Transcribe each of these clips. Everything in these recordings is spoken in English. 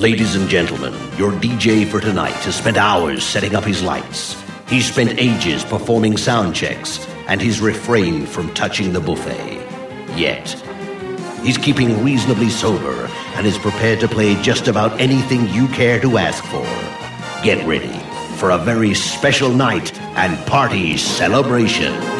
Ladies and gentlemen, your DJ for tonight has spent hours setting up his lights. He's spent ages performing sound checks, and he's refrained from touching the buffet. Yet. He's keeping reasonably sober and is prepared to play just about anything you care to ask for. Get ready for a very special night and party celebration.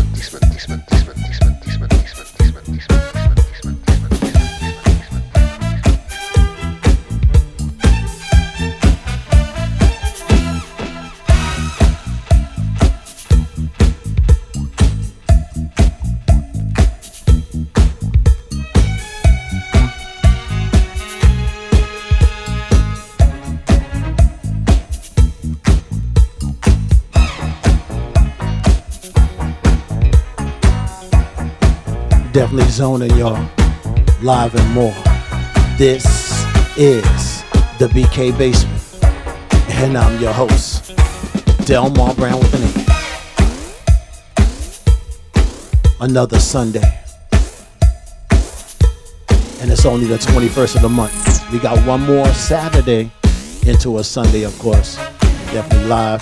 zoning y'all live and more. This is the BK Basement, and I'm your host, Delmar Brown with an A. Another Sunday, and it's only the 21st of the month. We got one more Saturday into a Sunday, of course. Definitely live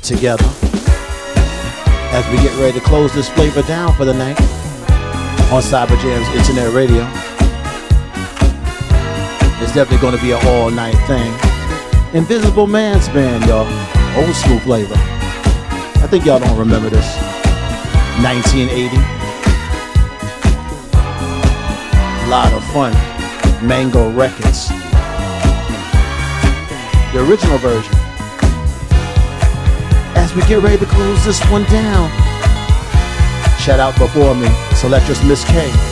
together as we get ready to close this flavor down for the night on Cyberjamz Internet Radio. It's definitely going to be an all night thing. Invisible Man's Band, y'all. Old school flavor. I think y'all don't remember this. 1980. A lot of fun. Mango Records. The original version as we get ready to close this one down. Shout out before me, Selectress Miss K.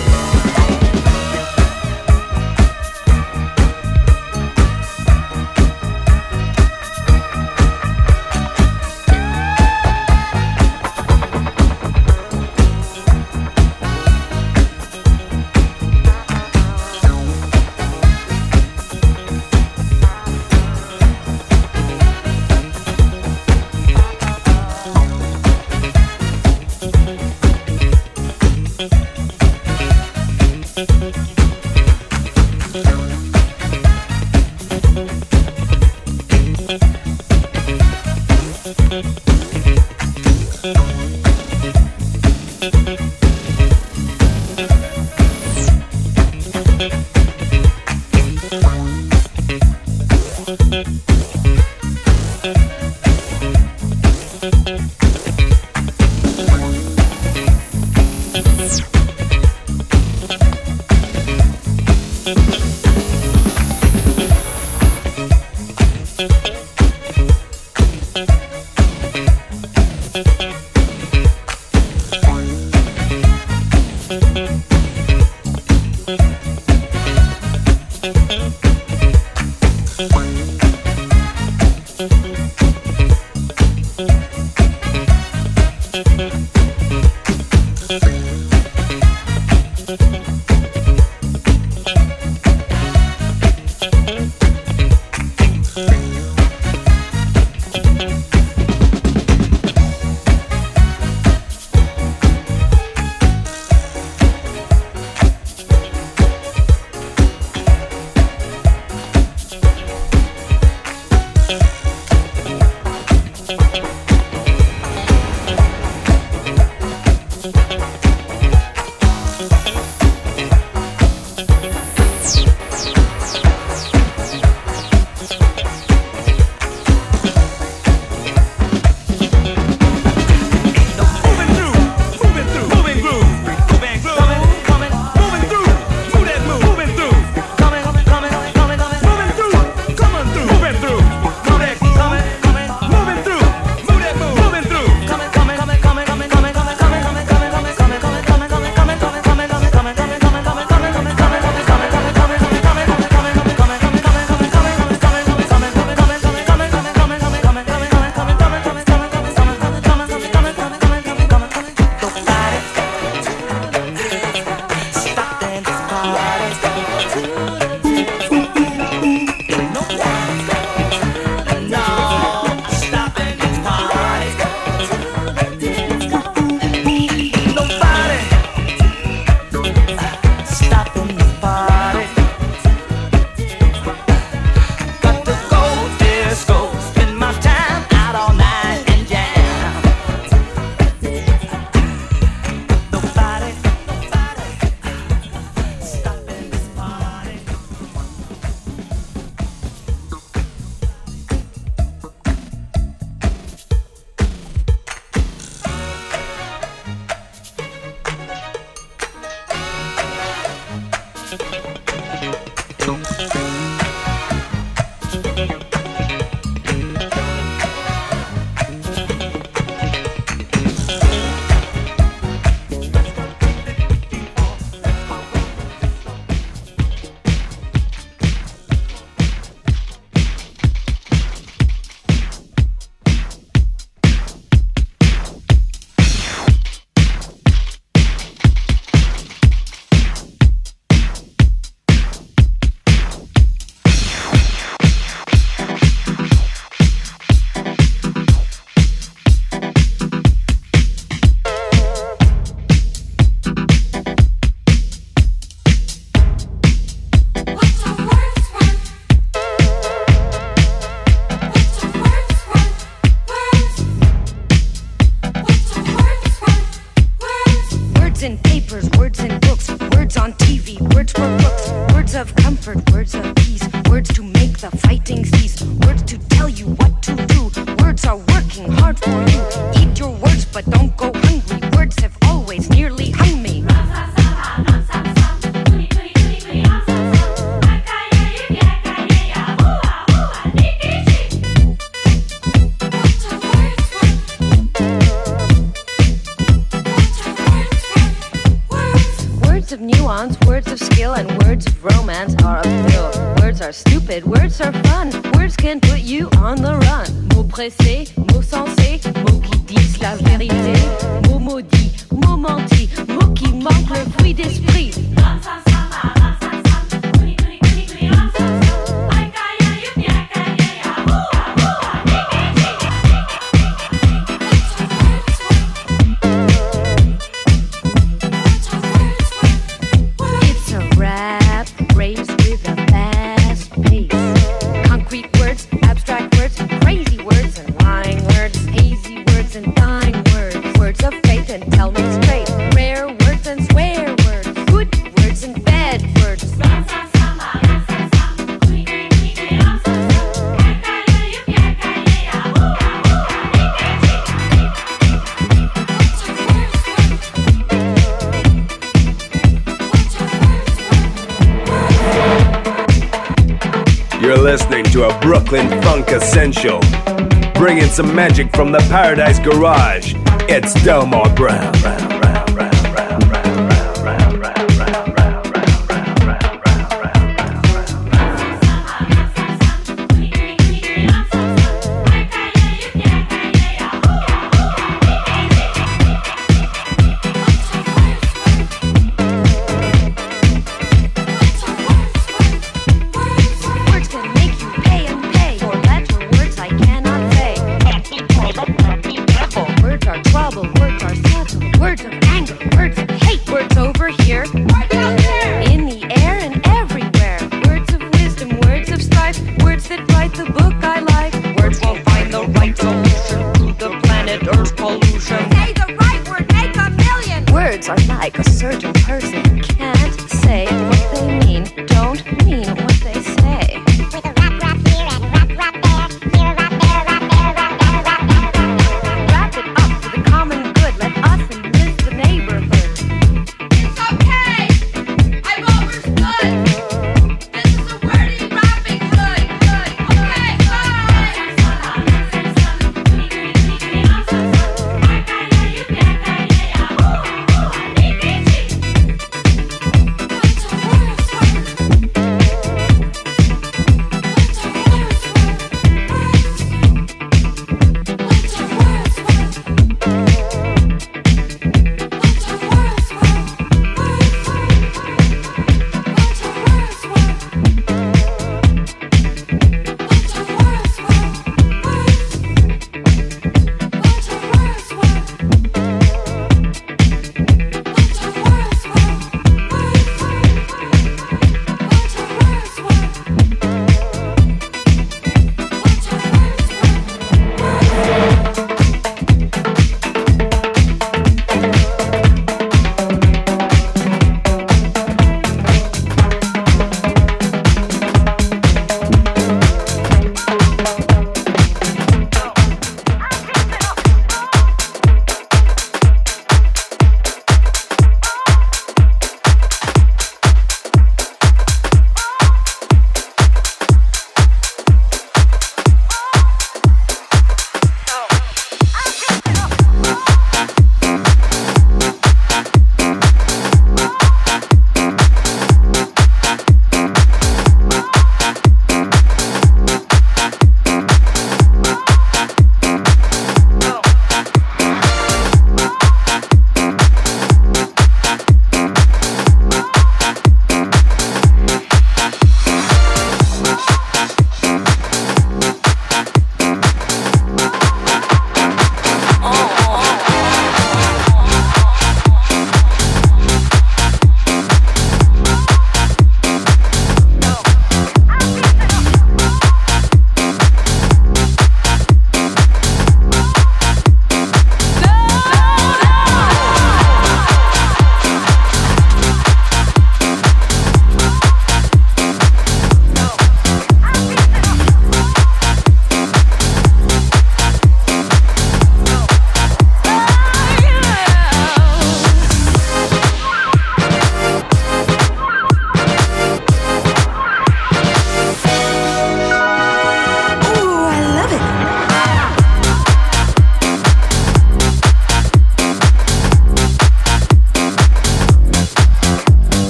some magic from the Paradise Garage. It's Delmar Brown.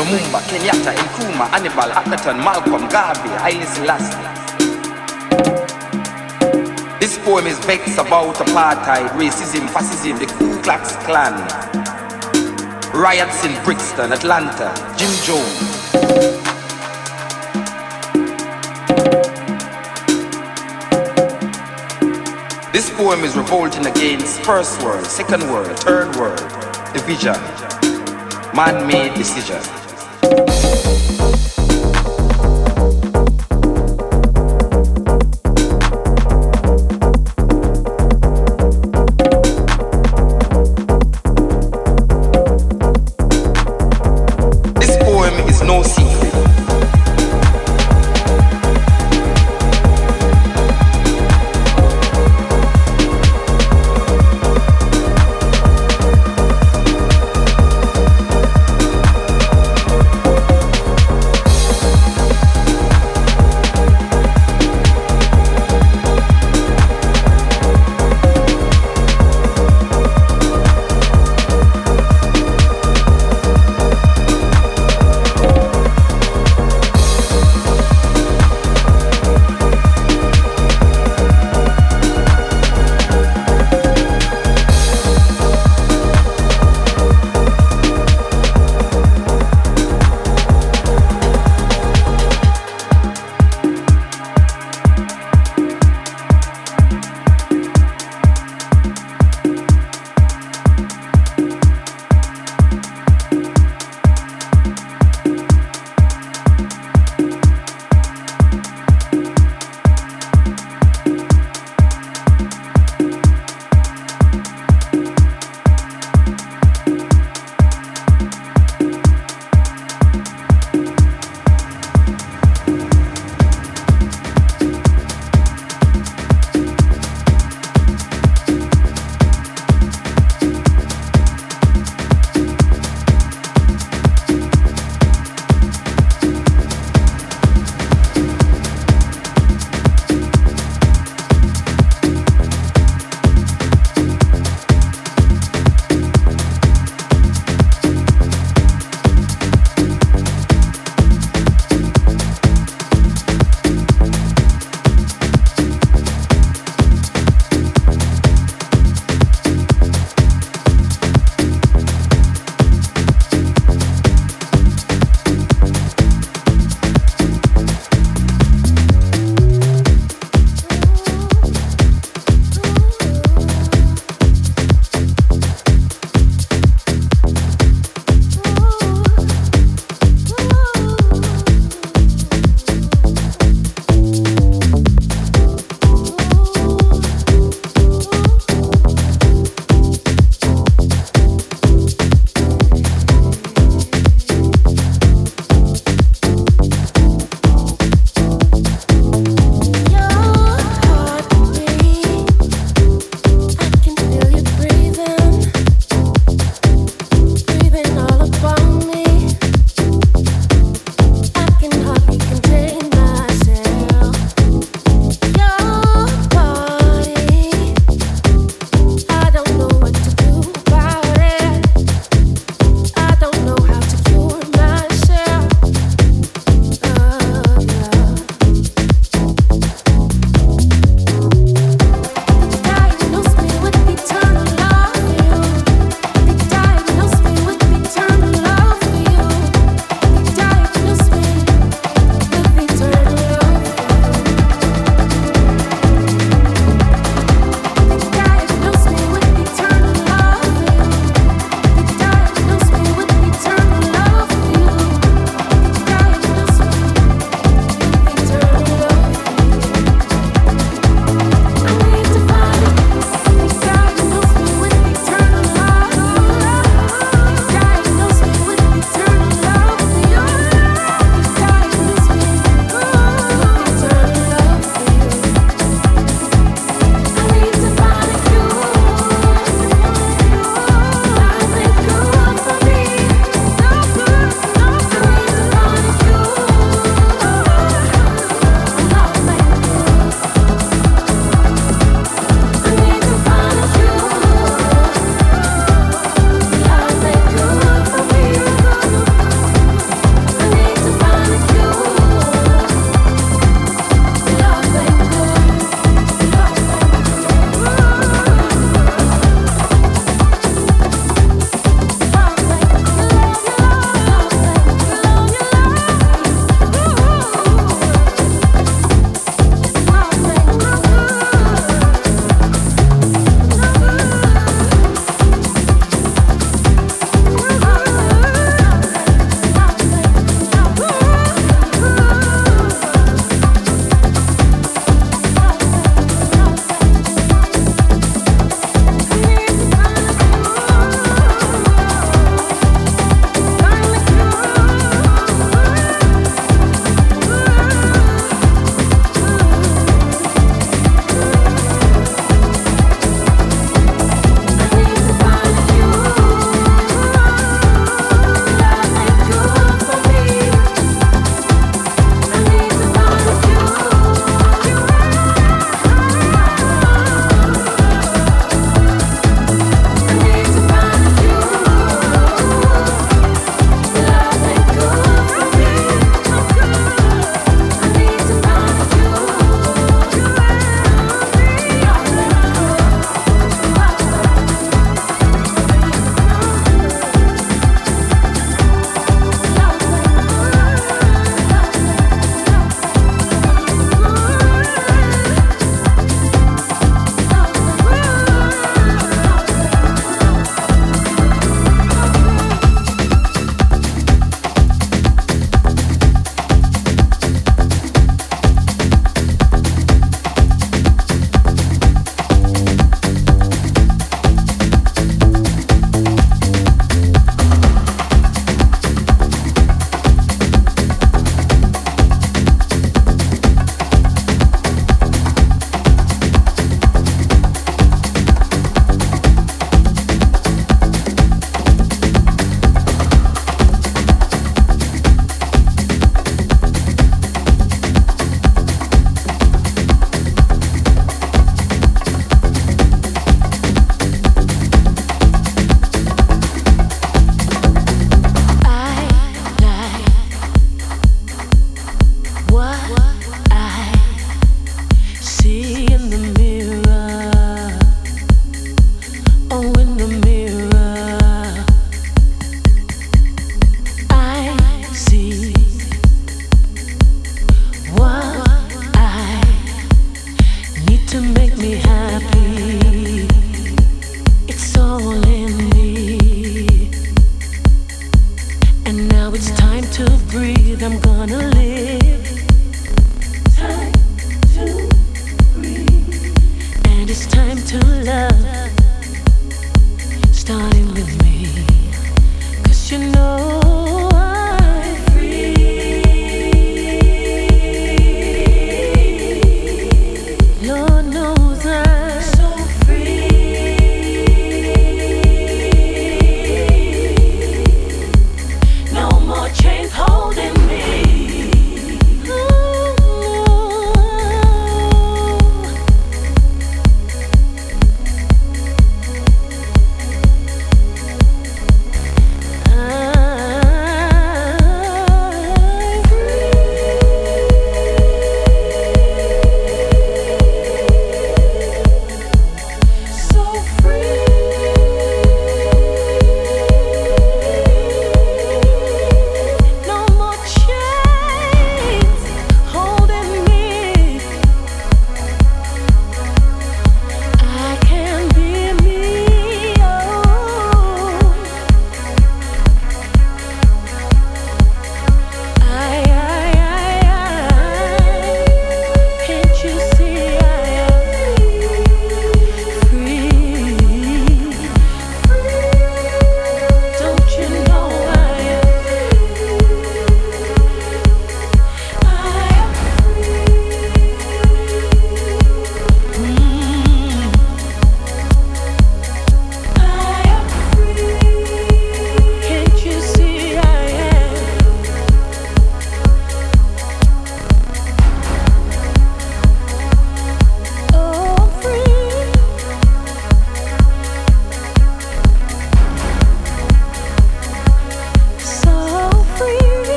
Lumumba, Kenyatta, Nkrumah, Hannibal, Akhenaten, Malcolm, Garvey, Haile Selassie. This poem is vexed about apartheid, racism, fascism, the Ku Klux Klan. Riots in Brixton, Atlanta, Jim Jones. This poem is revolting against first world, second world, third world, division, man-made decision.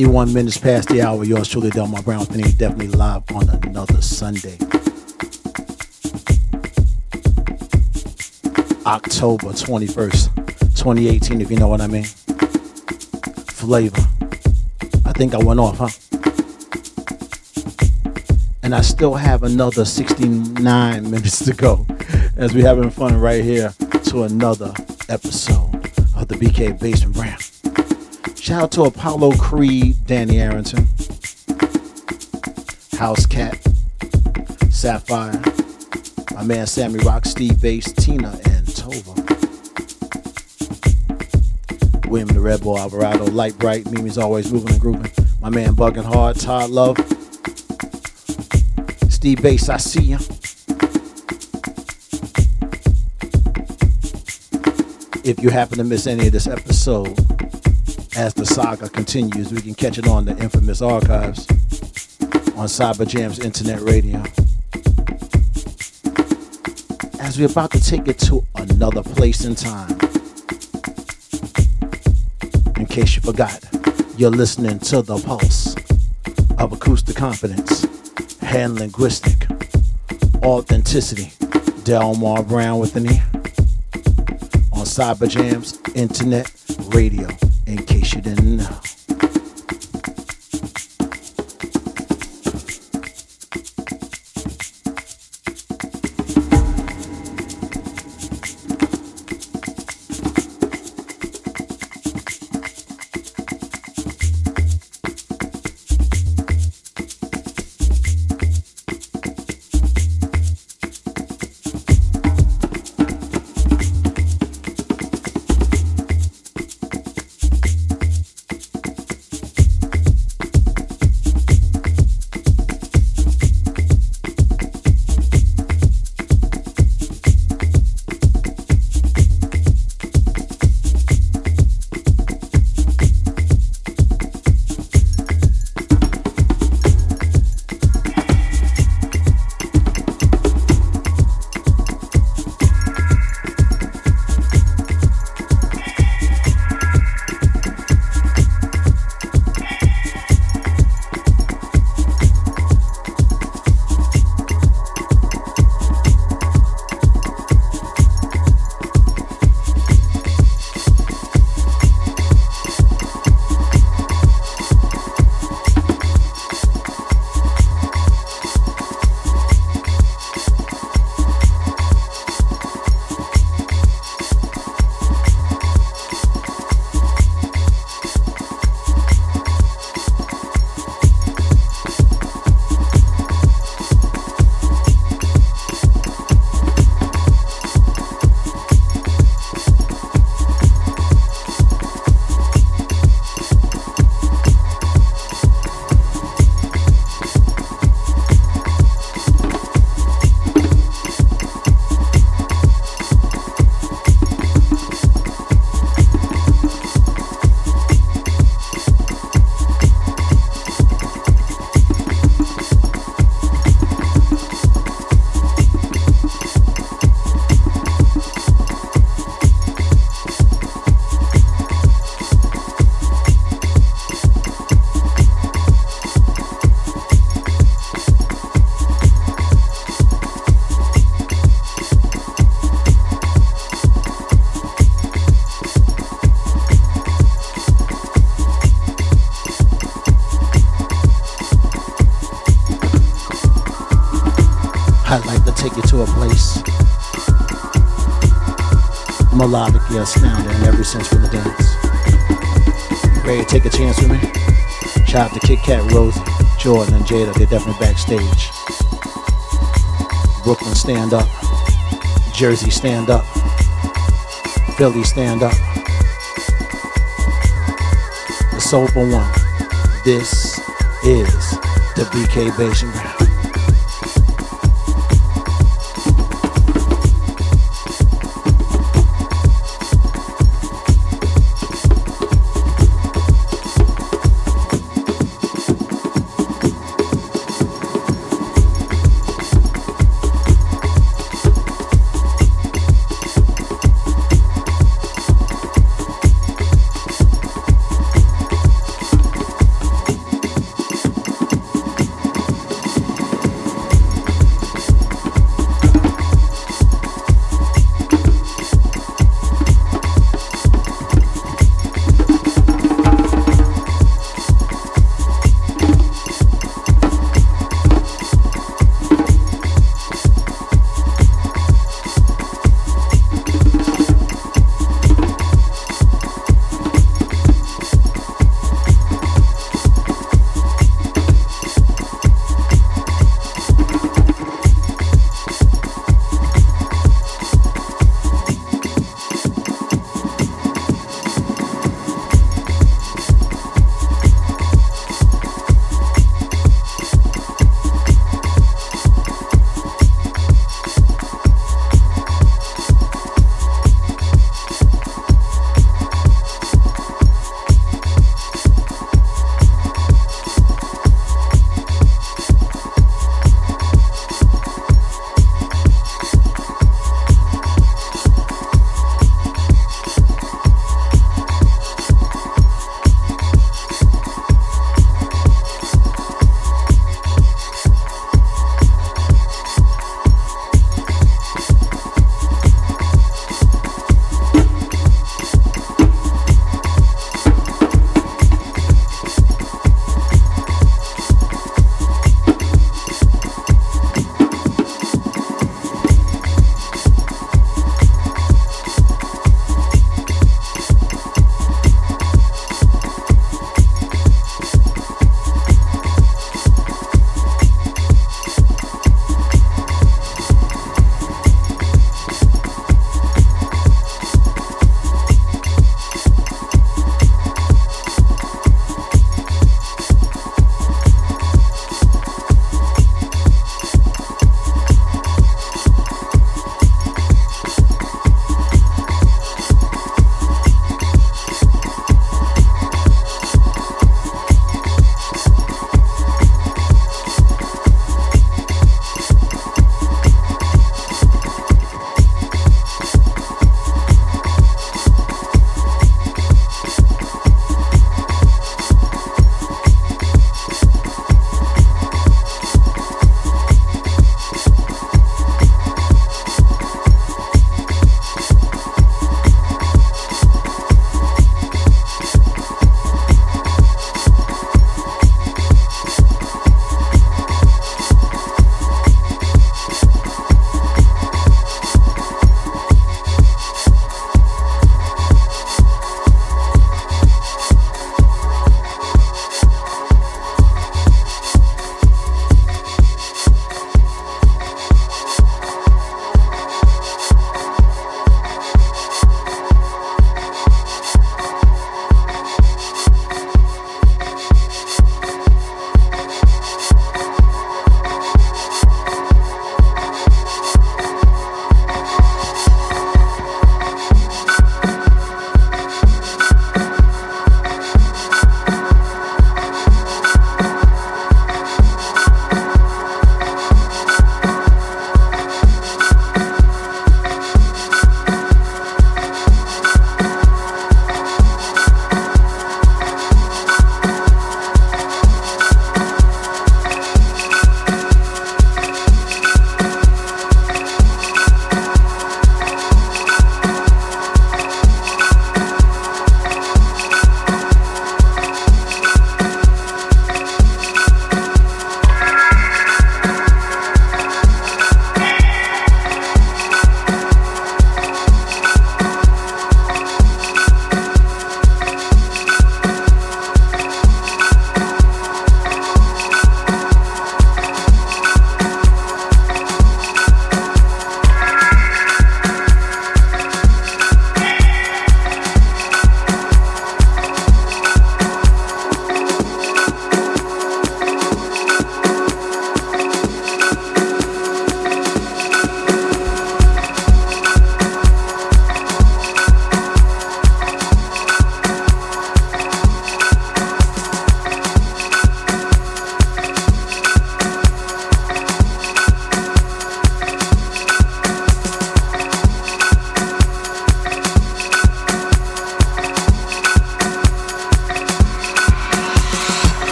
51 minutes past the hour. Yours truly, Delmar Brown, thing definitely live on another Sunday. October 21st, 2018, if you know what I mean. Flavor. I think I went off, huh? And I still have another 69 minutes to go as we're having fun right here to another episode of the BK Basement. Shout out to Apollo Creed, Danny Arrington, House Cat, Sapphire, my man Sammy Rock, Steve Bass, Tina, and Tova. William the Red Bull, Alvarado, Light Bright, Mimi's always moving and grooving. My man Bugging Hard, Todd Love, Steve Bass, I see ya. If you happen to miss any of this episode, as the saga continues, we can catch it on the infamous archives on Cyberjamz internet radio. As we're about to take it to another place in time. In case you forgot, you're listening to the pulse of acoustic confidence, hand linguistic, authenticity. Delmar Brown with an E on Cyberjamz internet radio Chance with me? Shout out to Kit Kat, Rosie, Jordan, and Jada. They're definitely backstage. Brooklyn, stand up. Jersey, stand up. Philly, stand up. The Soulful One. This is the BK Basement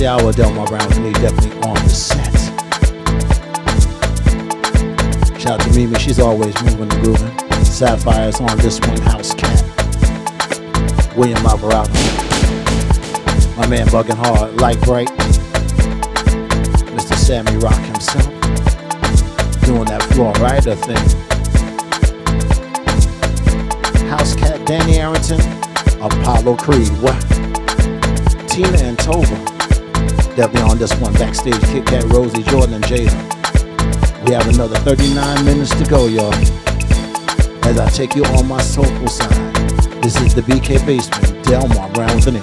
the hour, Delmar Brown with me, definitely on the set. Shout out to Mimi, she's always moving and grooving. Sapphire's on this one, House Cat. William Alvarado. My man bugging hard, like bright. Mr. Sammy Rock himself. Doing that Florida thing. House Cat, Danny Arrington, Apollo Creed. What? Tina and Tova. Definitely on this one. Backstage, Kit Kat, Rosie, Jordan, and Jada. We have another 39 minutes to go, y'all. As I take you on my soulful side. This is the BK Basement, Delmar Brown with an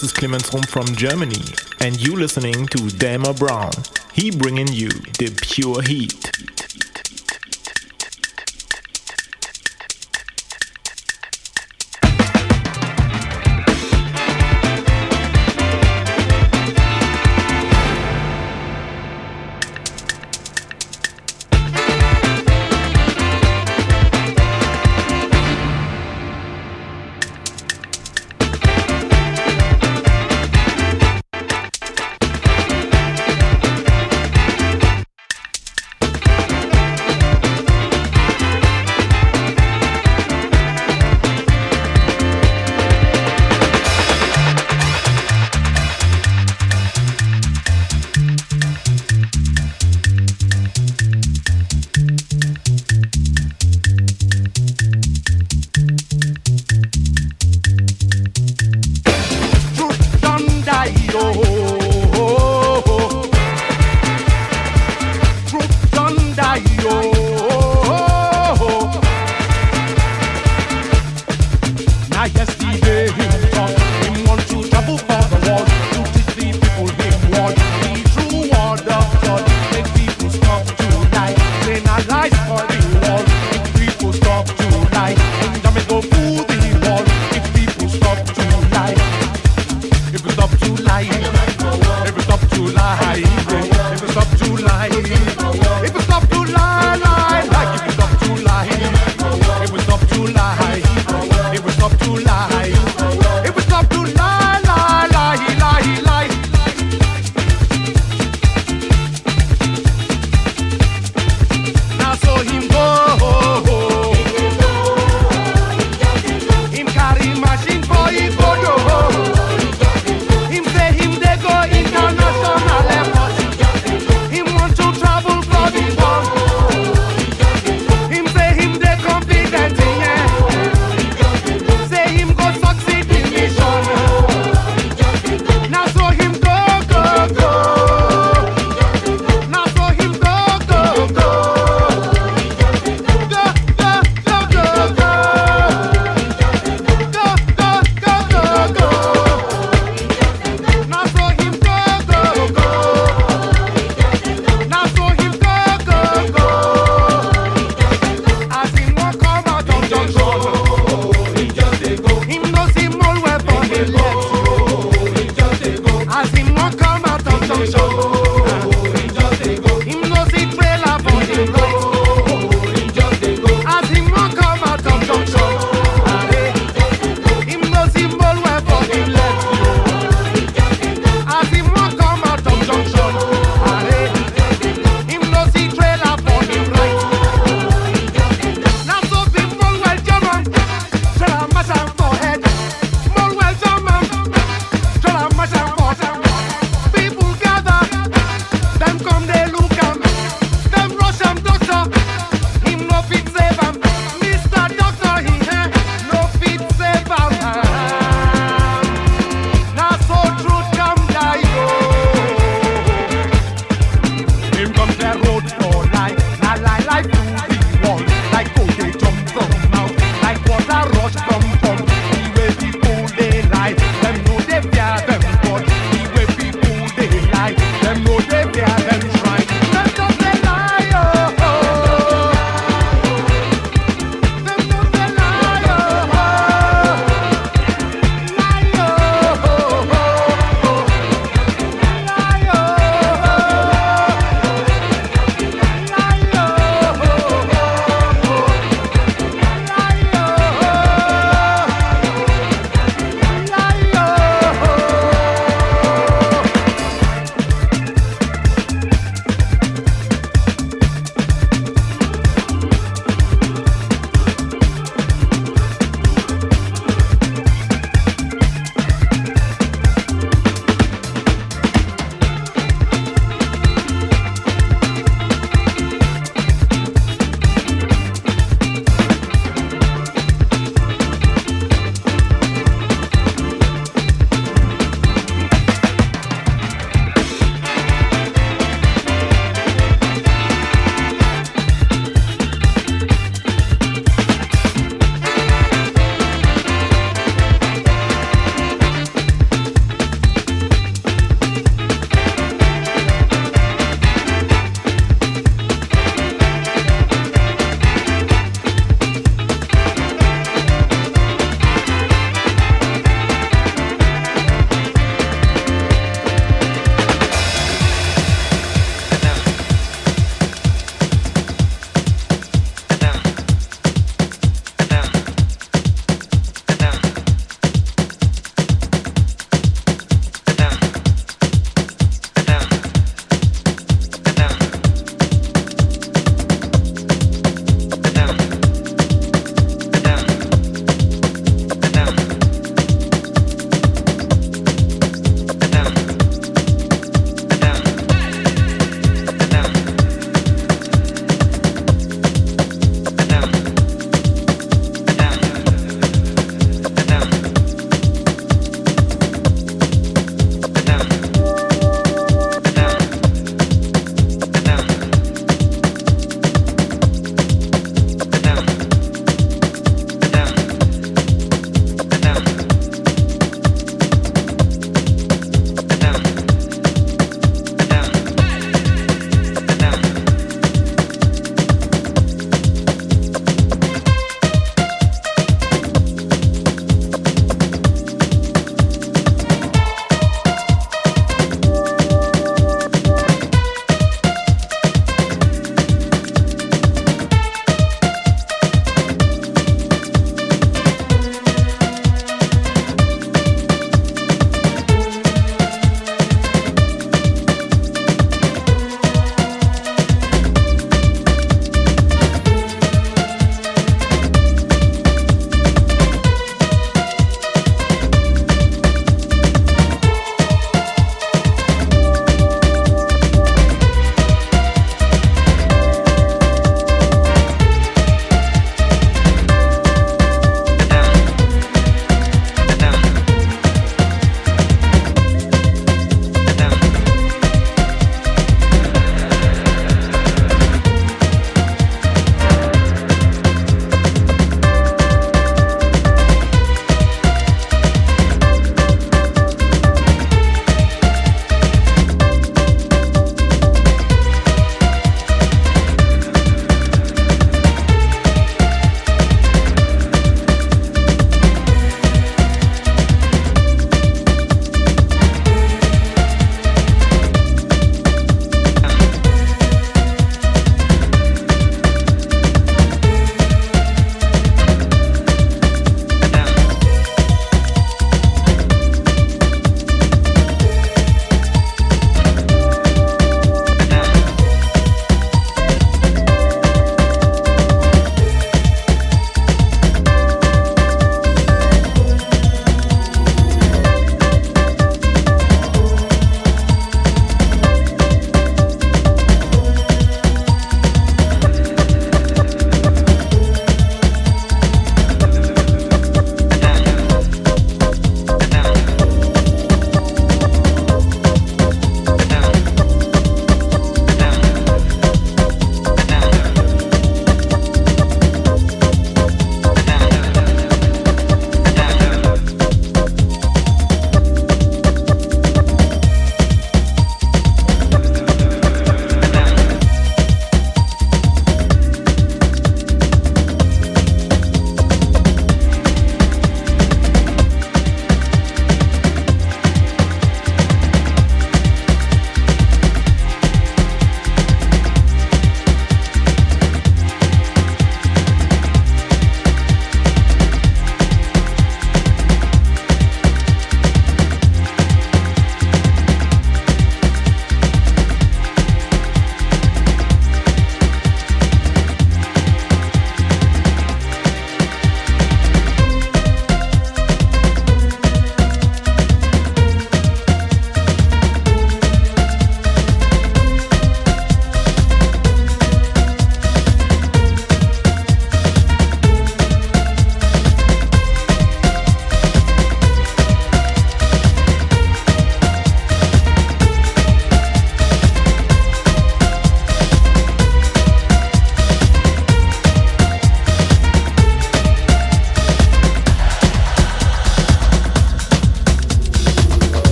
this is Clemens Rum from Germany, and you listening to Delmar Brown. He bringing you the pure heat.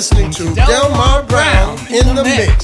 Listening to Delmar Brown in the mix.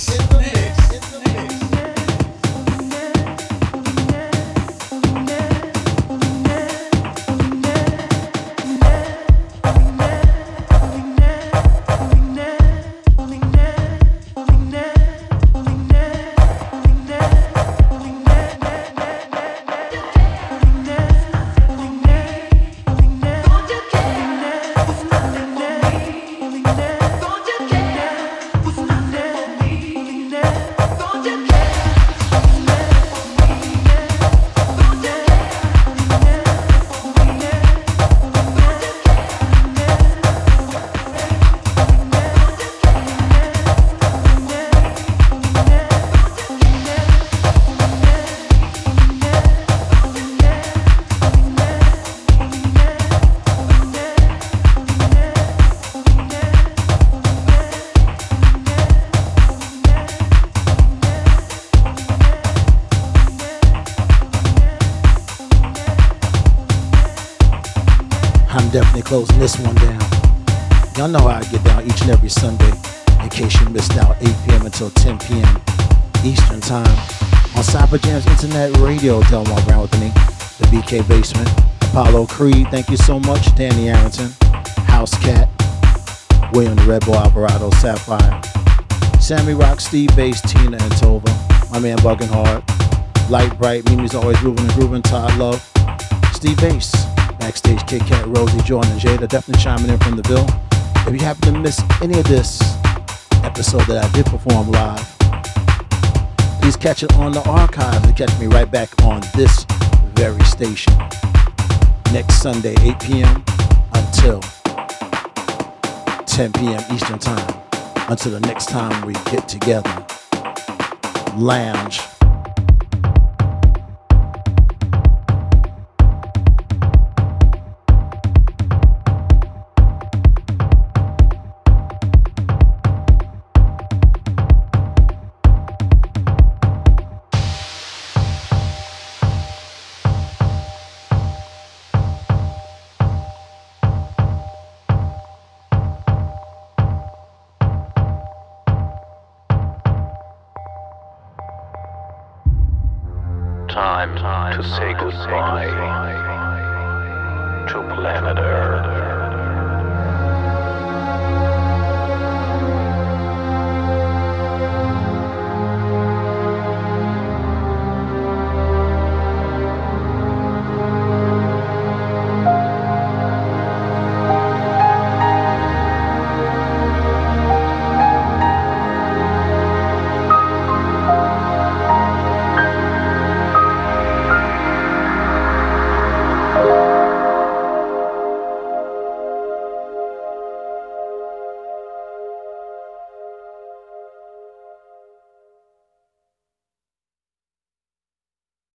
Internet Radio. Delmar Brown with me, the BK Basement. Apollo Creed, thank you so much. Danny Arrington, House Cat, William the Red Bull Alvarado, Sapphire, Sammy Rock, Steve Bass, Tina and Tova, my man Bugging Hard, Light Bright, Mimi's always grooving and grooving, Todd Love, Steve Bass, Backstage Kit Kat, Rosie, Jordan, and Jada, definitely chiming in from the Ville. If you happen to miss any of this episode that I did perform live, catch it on the archives and catch me right back on this very station next Sunday, 8 p.m. until 10 p.m. Eastern Time. Until the next time we get together, lounge.